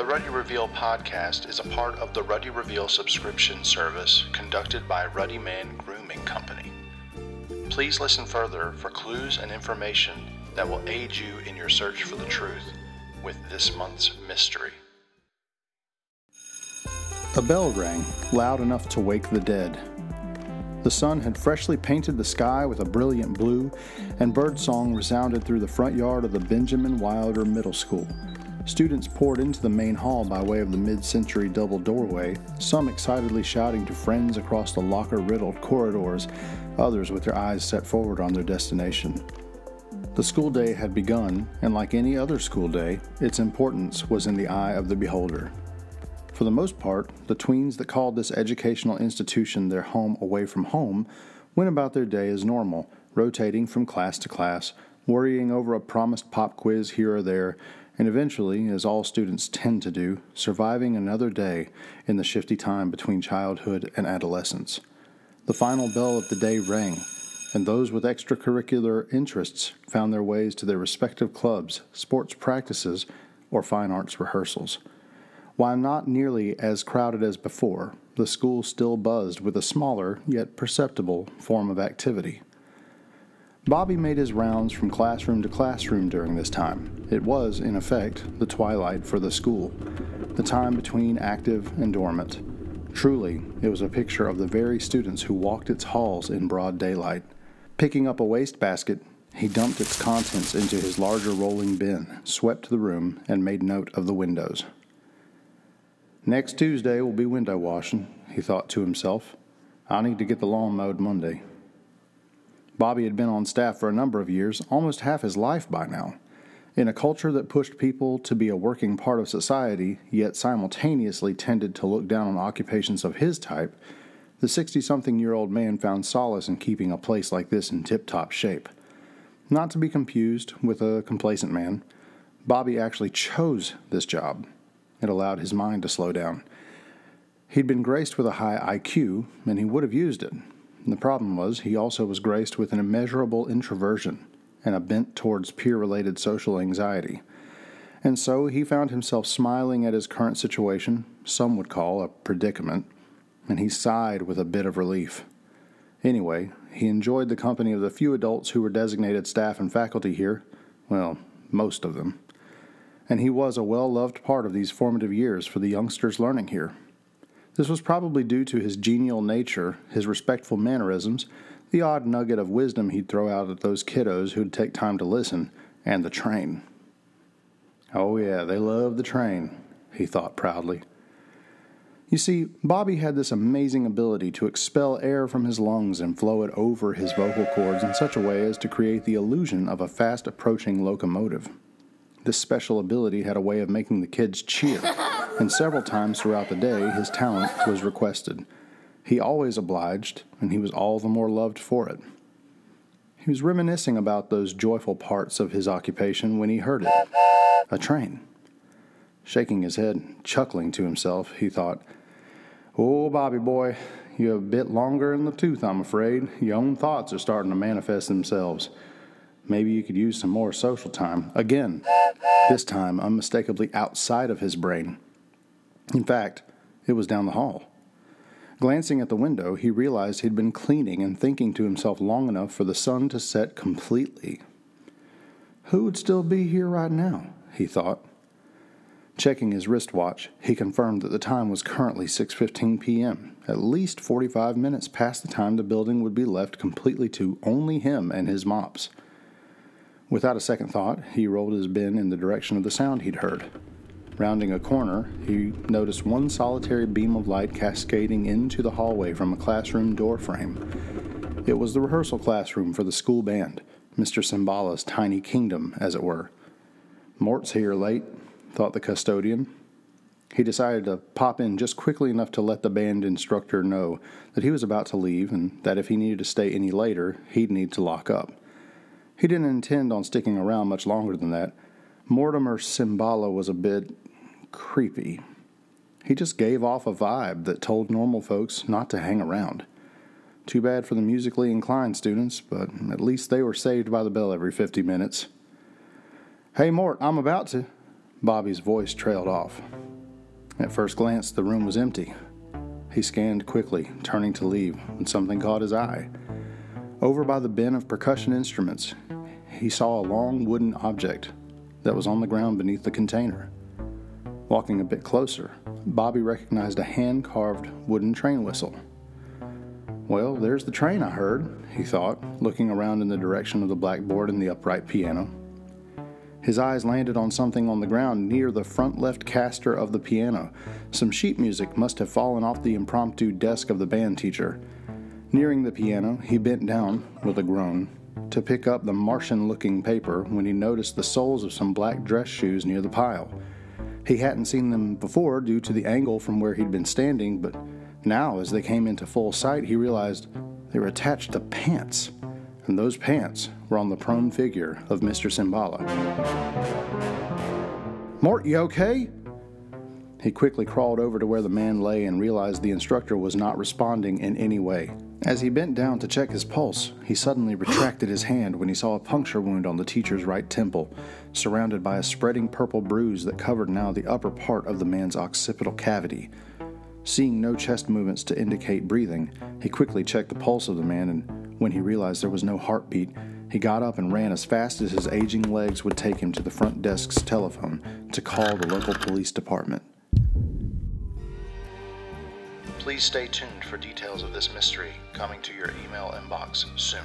The Ruddy Reveal podcast is a part of the Ruddy Reveal subscription service conducted by Ruddy Man Grooming Company. Please listen further for clues and information that will aid you in your search for the truth with this month's mystery. A bell rang, loud enough to wake the dead. The sun had freshly painted the sky with a brilliant blue, and birdsong resounded through the front yard of the Benjamin Wilder Middle School. Students poured into the main hall by way of the mid century double doorway, some excitedly shouting to friends across the locker riddled corridors, others with their eyes set forward on their destination. The school day had begun, and like any other school day, its importance was in the eye of the beholder. For the most part, the tweens that called this educational institution their home away from home went about their day as normal, rotating from class to class, worrying over a promised pop quiz here or there, and eventually, as all students tend to do, surviving another day in the shifty time between childhood and adolescence. The final bell of the day rang, and those with extracurricular interests found their ways to their respective clubs, sports practices, or fine arts rehearsals. While not nearly as crowded as before, the school still buzzed with a smaller, yet perceptible, form of activity. Bobby made his rounds from classroom to classroom during this time. It was, in effect, the twilight for the school, the time between active and dormant. Truly, it was a picture of the very students who walked its halls in broad daylight. Picking up a wastebasket, he dumped its contents into his larger rolling bin, swept the room, and made note of the windows. Next Tuesday will be window washing, he thought to himself. I need to get the lawn mowed Monday. Bobby had been on staff for a number of years, almost half his life by now. In a culture that pushed people to be a working part of society, yet simultaneously tended to look down on occupations of his type, the 60 something year old man found solace in keeping a place like this in tip top shape. Not to be confused with a complacent man, Bobby actually chose this job. It allowed his mind to slow down. He'd been graced with a high IQ, and he would have used it. The problem was, he also was graced with an immeasurable introversion and a bent towards peer related social anxiety. And so he found himself smiling at his current situation, some would call a predicament, and he sighed with a bit of relief. Anyway, he enjoyed the company of the few adults who were designated staff and faculty here, well, most of them and he was a well loved part of these formative years for the youngsters learning here. This was probably due to his genial nature, his respectful mannerisms, the odd nugget of wisdom he'd throw out at those kiddos who'd take time to listen, and the train. Oh, yeah, they love the train, he thought proudly. You see, Bobby had this amazing ability to expel air from his lungs and flow it over his vocal cords in such a way as to create the illusion of a fast approaching locomotive. This special ability had a way of making the kids cheer, and several times throughout the day his talent was requested. He always obliged, and he was all the more loved for it. He was reminiscing about those joyful parts of his occupation when he heard it a train. Shaking his head, chuckling to himself, he thought, Oh, Bobby boy, you're a bit longer in the tooth, I'm afraid. Your own thoughts are starting to manifest themselves. Maybe you could use some more social time. Again, this time unmistakably outside of his brain. In fact, it was down the hall. Glancing at the window, he realized he'd been cleaning and thinking to himself long enough for the sun to set completely. Who would still be here right now? he thought. Checking his wristwatch, he confirmed that the time was currently 6:15 p.m., at least 45 minutes past the time the building would be left completely to only him and his mops. Without a second thought, he rolled his bin in the direction of the sound he'd heard. Rounding a corner, he noticed one solitary beam of light cascading into the hallway from a classroom door frame. It was the rehearsal classroom for the school band, Mr. Simbala's tiny kingdom, as it were. Mort's here late, thought the custodian. He decided to pop in just quickly enough to let the band instructor know that he was about to leave and that if he needed to stay any later, he'd need to lock up. He didn't intend on sticking around much longer than that. Mortimer Simbala was a bit creepy. He just gave off a vibe that told normal folks not to hang around. Too bad for the musically inclined students, but at least they were saved by the bell every 50 minutes. Hey, Mort, I'm about to. Bobby's voice trailed off. At first glance, the room was empty. He scanned quickly, turning to leave, when something caught his eye. Over by the bin of percussion instruments, he saw a long wooden object that was on the ground beneath the container. Walking a bit closer, Bobby recognized a hand carved wooden train whistle. Well, there's the train I heard, he thought, looking around in the direction of the blackboard and the upright piano. His eyes landed on something on the ground near the front left caster of the piano. Some sheet music must have fallen off the impromptu desk of the band teacher. Nearing the piano, he bent down, with a groan, to pick up the Martian looking paper when he noticed the soles of some black dress shoes near the pile. He hadn't seen them before due to the angle from where he'd been standing, but now, as they came into full sight, he realized they were attached to pants, and those pants were on the prone figure of Mr. Simbala. Mort, you okay? He quickly crawled over to where the man lay and realized the instructor was not responding in any way. As he bent down to check his pulse, he suddenly retracted his hand when he saw a puncture wound on the teacher's right temple, surrounded by a spreading purple bruise that covered now the upper part of the man's occipital cavity. Seeing no chest movements to indicate breathing, he quickly checked the pulse of the man, and when he realized there was no heartbeat, he got up and ran as fast as his aging legs would take him to the front desk's telephone to call the local police department. Please stay tuned for details of this mystery coming to your email inbox soon.